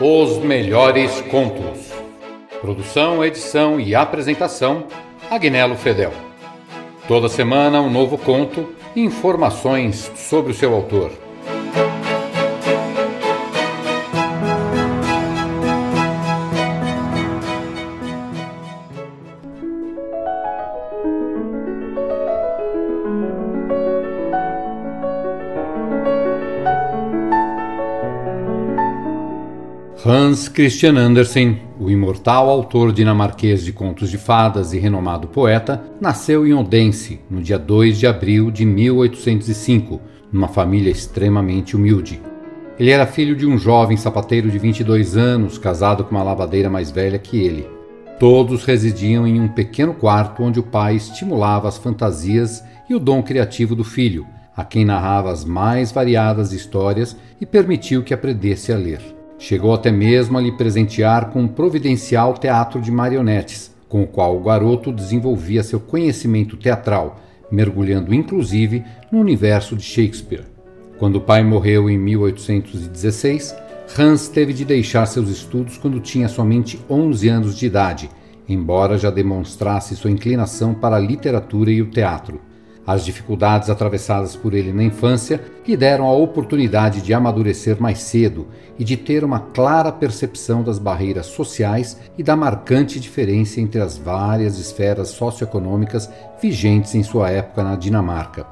Os melhores contos. Produção, edição e apresentação: Agnello Fedel. Toda semana um novo conto e informações sobre o seu autor. Hans Christian Andersen, o imortal autor dinamarquês de contos de fadas e renomado poeta, nasceu em Odense no dia 2 de abril de 1805, numa família extremamente humilde. Ele era filho de um jovem sapateiro de 22 anos, casado com uma lavadeira mais velha que ele. Todos residiam em um pequeno quarto onde o pai estimulava as fantasias e o dom criativo do filho, a quem narrava as mais variadas histórias e permitiu que aprendesse a ler. Chegou até mesmo a lhe presentear com um providencial teatro de marionetes, com o qual o garoto desenvolvia seu conhecimento teatral, mergulhando inclusive no universo de Shakespeare. Quando o pai morreu em 1816, Hans teve de deixar seus estudos quando tinha somente 11 anos de idade, embora já demonstrasse sua inclinação para a literatura e o teatro. As dificuldades atravessadas por ele na infância lhe deram a oportunidade de amadurecer mais cedo e de ter uma clara percepção das barreiras sociais e da marcante diferença entre as várias esferas socioeconômicas vigentes em sua época na Dinamarca.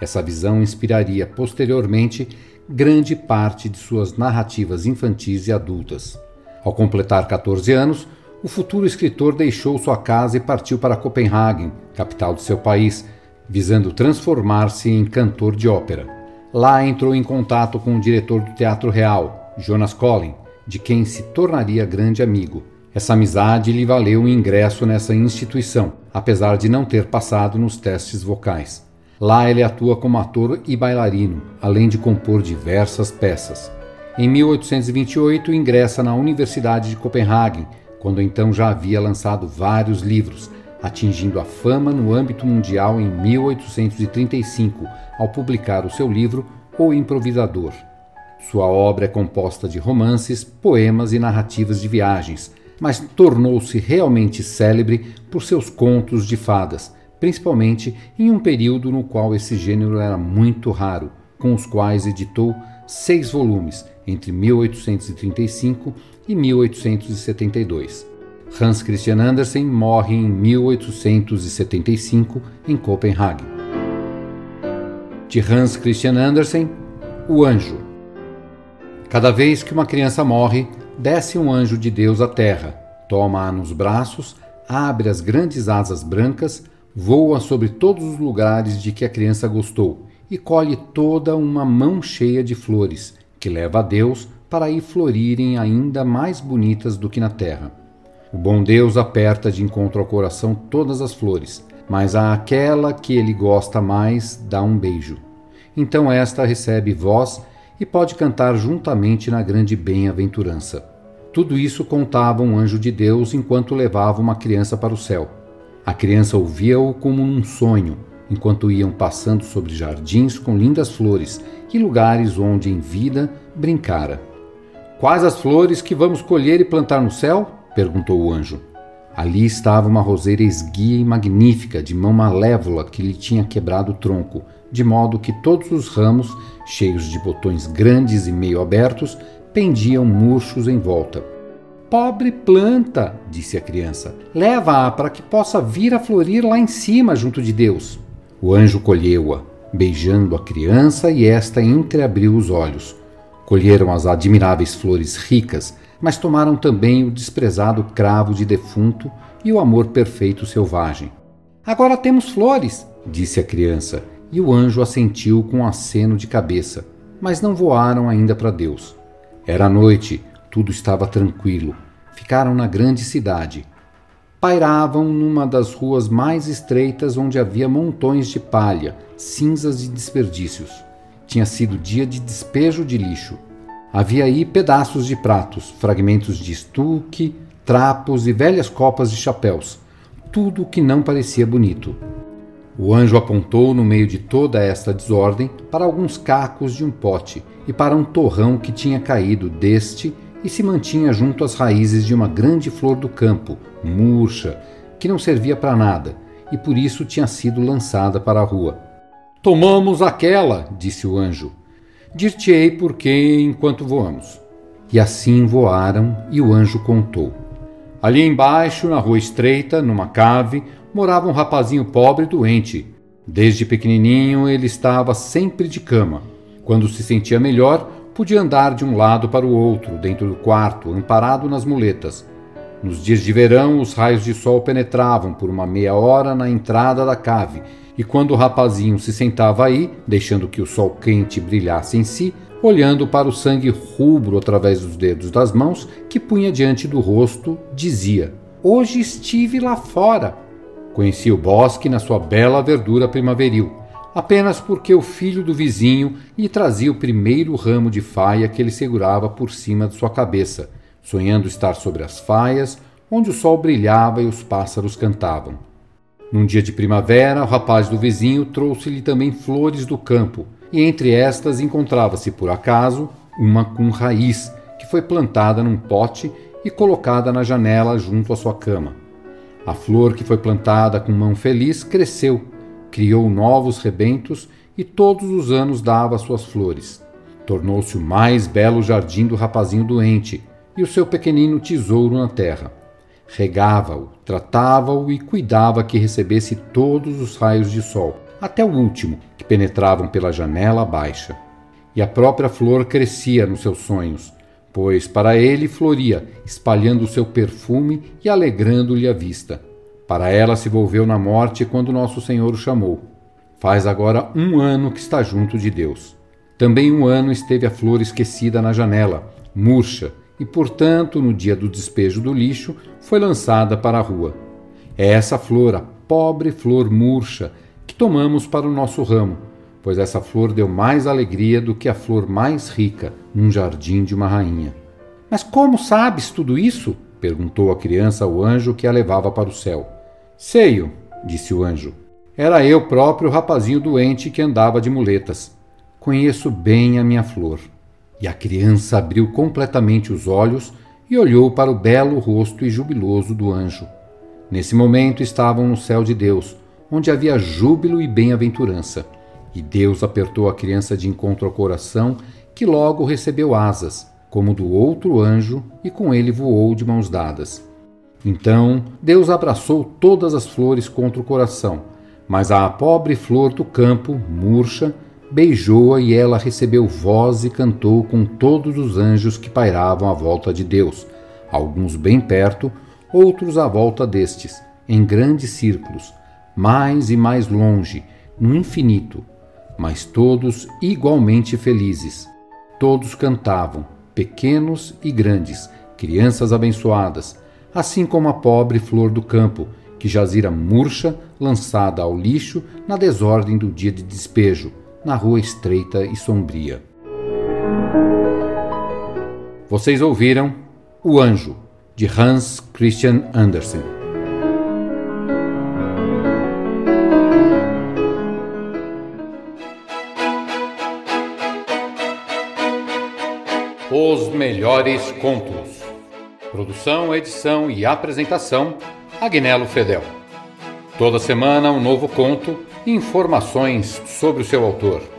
Essa visão inspiraria posteriormente grande parte de suas narrativas infantis e adultas. Ao completar 14 anos, o futuro escritor deixou sua casa e partiu para Copenhague, capital de seu país visando transformar-se em cantor de ópera. Lá entrou em contato com o diretor do Teatro Real, Jonas Collin, de quem se tornaria grande amigo. Essa amizade lhe valeu um ingresso nessa instituição, apesar de não ter passado nos testes vocais. Lá ele atua como ator e bailarino, além de compor diversas peças. Em 1828 ingressa na Universidade de Copenhague, quando então já havia lançado vários livros, atingindo a fama no âmbito mundial em 1835, ao publicar o seu livro O Improvisador. Sua obra é composta de romances, poemas e narrativas de viagens, mas tornou-se realmente célebre por seus contos de fadas, principalmente em um período no qual esse gênero era muito raro, com os quais editou seis volumes entre 1835 e 1872. Hans Christian Andersen morre em 1875 em Copenhague. De Hans Christian Andersen, O Anjo. Cada vez que uma criança morre, desce um anjo de Deus à terra, toma-a nos braços, abre as grandes asas brancas, voa sobre todos os lugares de que a criança gostou e colhe toda uma mão cheia de flores, que leva a Deus para ir florirem ainda mais bonitas do que na terra. O bom Deus aperta de encontro ao coração todas as flores, mas àquela que ele gosta mais dá um beijo. Então esta recebe voz e pode cantar juntamente na grande bem-aventurança. Tudo isso contava um anjo de Deus enquanto levava uma criança para o céu. A criança ouvia-o como num sonho, enquanto iam passando sobre jardins com lindas flores e lugares onde em vida brincara. Quais as flores que vamos colher e plantar no céu? Perguntou o anjo. Ali estava uma roseira esguia e magnífica, de mão malévola que lhe tinha quebrado o tronco, de modo que todos os ramos, cheios de botões grandes e meio abertos, pendiam murchos em volta. Pobre planta, disse a criança, leva-a para que possa vir a florir lá em cima, junto de Deus. O anjo colheu-a, beijando a criança, e esta entreabriu os olhos. Colheram as admiráveis flores ricas, mas tomaram também o desprezado cravo de defunto e o amor perfeito selvagem. Agora temos flores, disse a criança, e o anjo assentiu com um aceno de cabeça, mas não voaram ainda para Deus. Era noite, tudo estava tranquilo. Ficaram na grande cidade. Pairavam numa das ruas mais estreitas onde havia montões de palha, cinzas e desperdícios. Tinha sido dia de despejo de lixo. Havia aí pedaços de pratos, fragmentos de estuque, trapos e velhas copas de chapéus, tudo o que não parecia bonito. O anjo apontou no meio de toda esta desordem para alguns cacos de um pote e para um torrão que tinha caído deste e se mantinha junto às raízes de uma grande flor do campo, murcha, que não servia para nada e por isso tinha sido lançada para a rua. Tomamos aquela, disse o anjo. Dir-te-ei porquê enquanto voamos. E assim voaram, e o anjo contou. Ali embaixo, na rua estreita, numa cave, morava um rapazinho pobre e doente. Desde pequenininho ele estava sempre de cama. Quando se sentia melhor, podia andar de um lado para o outro, dentro do quarto, amparado nas muletas. Nos dias de verão, os raios de sol penetravam por uma meia hora na entrada da cave, e quando o rapazinho se sentava aí, deixando que o sol quente brilhasse em si, olhando para o sangue rubro através dos dedos das mãos que punha diante do rosto, dizia: Hoje estive lá fora. Conhecia o bosque na sua bela verdura primaveril, apenas porque o filho do vizinho lhe trazia o primeiro ramo de faia que ele segurava por cima de sua cabeça, sonhando estar sobre as faias, onde o sol brilhava e os pássaros cantavam. Num dia de primavera, o rapaz do vizinho trouxe-lhe também flores do campo, e entre estas encontrava-se, por acaso, uma com raiz, que foi plantada num pote e colocada na janela junto à sua cama. A flor que foi plantada com mão feliz cresceu, criou novos rebentos e todos os anos dava suas flores. Tornou-se o mais belo jardim do rapazinho doente e o seu pequenino tesouro na terra. Regava-o, tratava-o e cuidava que recebesse todos os raios de sol, até o último, que penetravam pela janela baixa. E a própria flor crescia nos seus sonhos, pois para ele floria, espalhando o seu perfume e alegrando-lhe a vista. Para ela se volveu na morte quando nosso Senhor o chamou. Faz agora um ano que está junto de Deus. Também um ano esteve a flor esquecida na janela, murcha, e portanto, no dia do despejo do lixo, foi lançada para a rua. É essa flor, a pobre flor murcha, que tomamos para o nosso ramo, pois essa flor deu mais alegria do que a flor mais rica num jardim de uma rainha. Mas como sabes tudo isso? perguntou a criança ao anjo que a levava para o céu. Seio, disse o anjo. Era eu próprio o rapazinho doente que andava de muletas. Conheço bem a minha flor. E a criança abriu completamente os olhos e olhou para o belo rosto e jubiloso do anjo. Nesse momento estavam no céu de Deus, onde havia júbilo e bem-aventurança. E Deus apertou a criança de encontro ao coração, que logo recebeu asas, como do outro anjo, e com ele voou de mãos dadas. Então Deus abraçou todas as flores contra o coração, mas a pobre flor do campo, murcha, beijou-a e ela recebeu voz e cantou com todos os anjos que pairavam à volta de Deus, alguns bem perto, outros à volta destes, em grandes círculos, mais e mais longe, no infinito, mas todos igualmente felizes. Todos cantavam, pequenos e grandes, crianças abençoadas, assim como a pobre flor do campo, que jazira murcha, lançada ao lixo na desordem do dia de despejo, na rua estreita e sombria. Vocês ouviram O Anjo, de Hans Christian Andersen. Os melhores contos. Produção, edição e apresentação: Agnello Fredel. Toda semana um novo conto informações sobre o seu autor.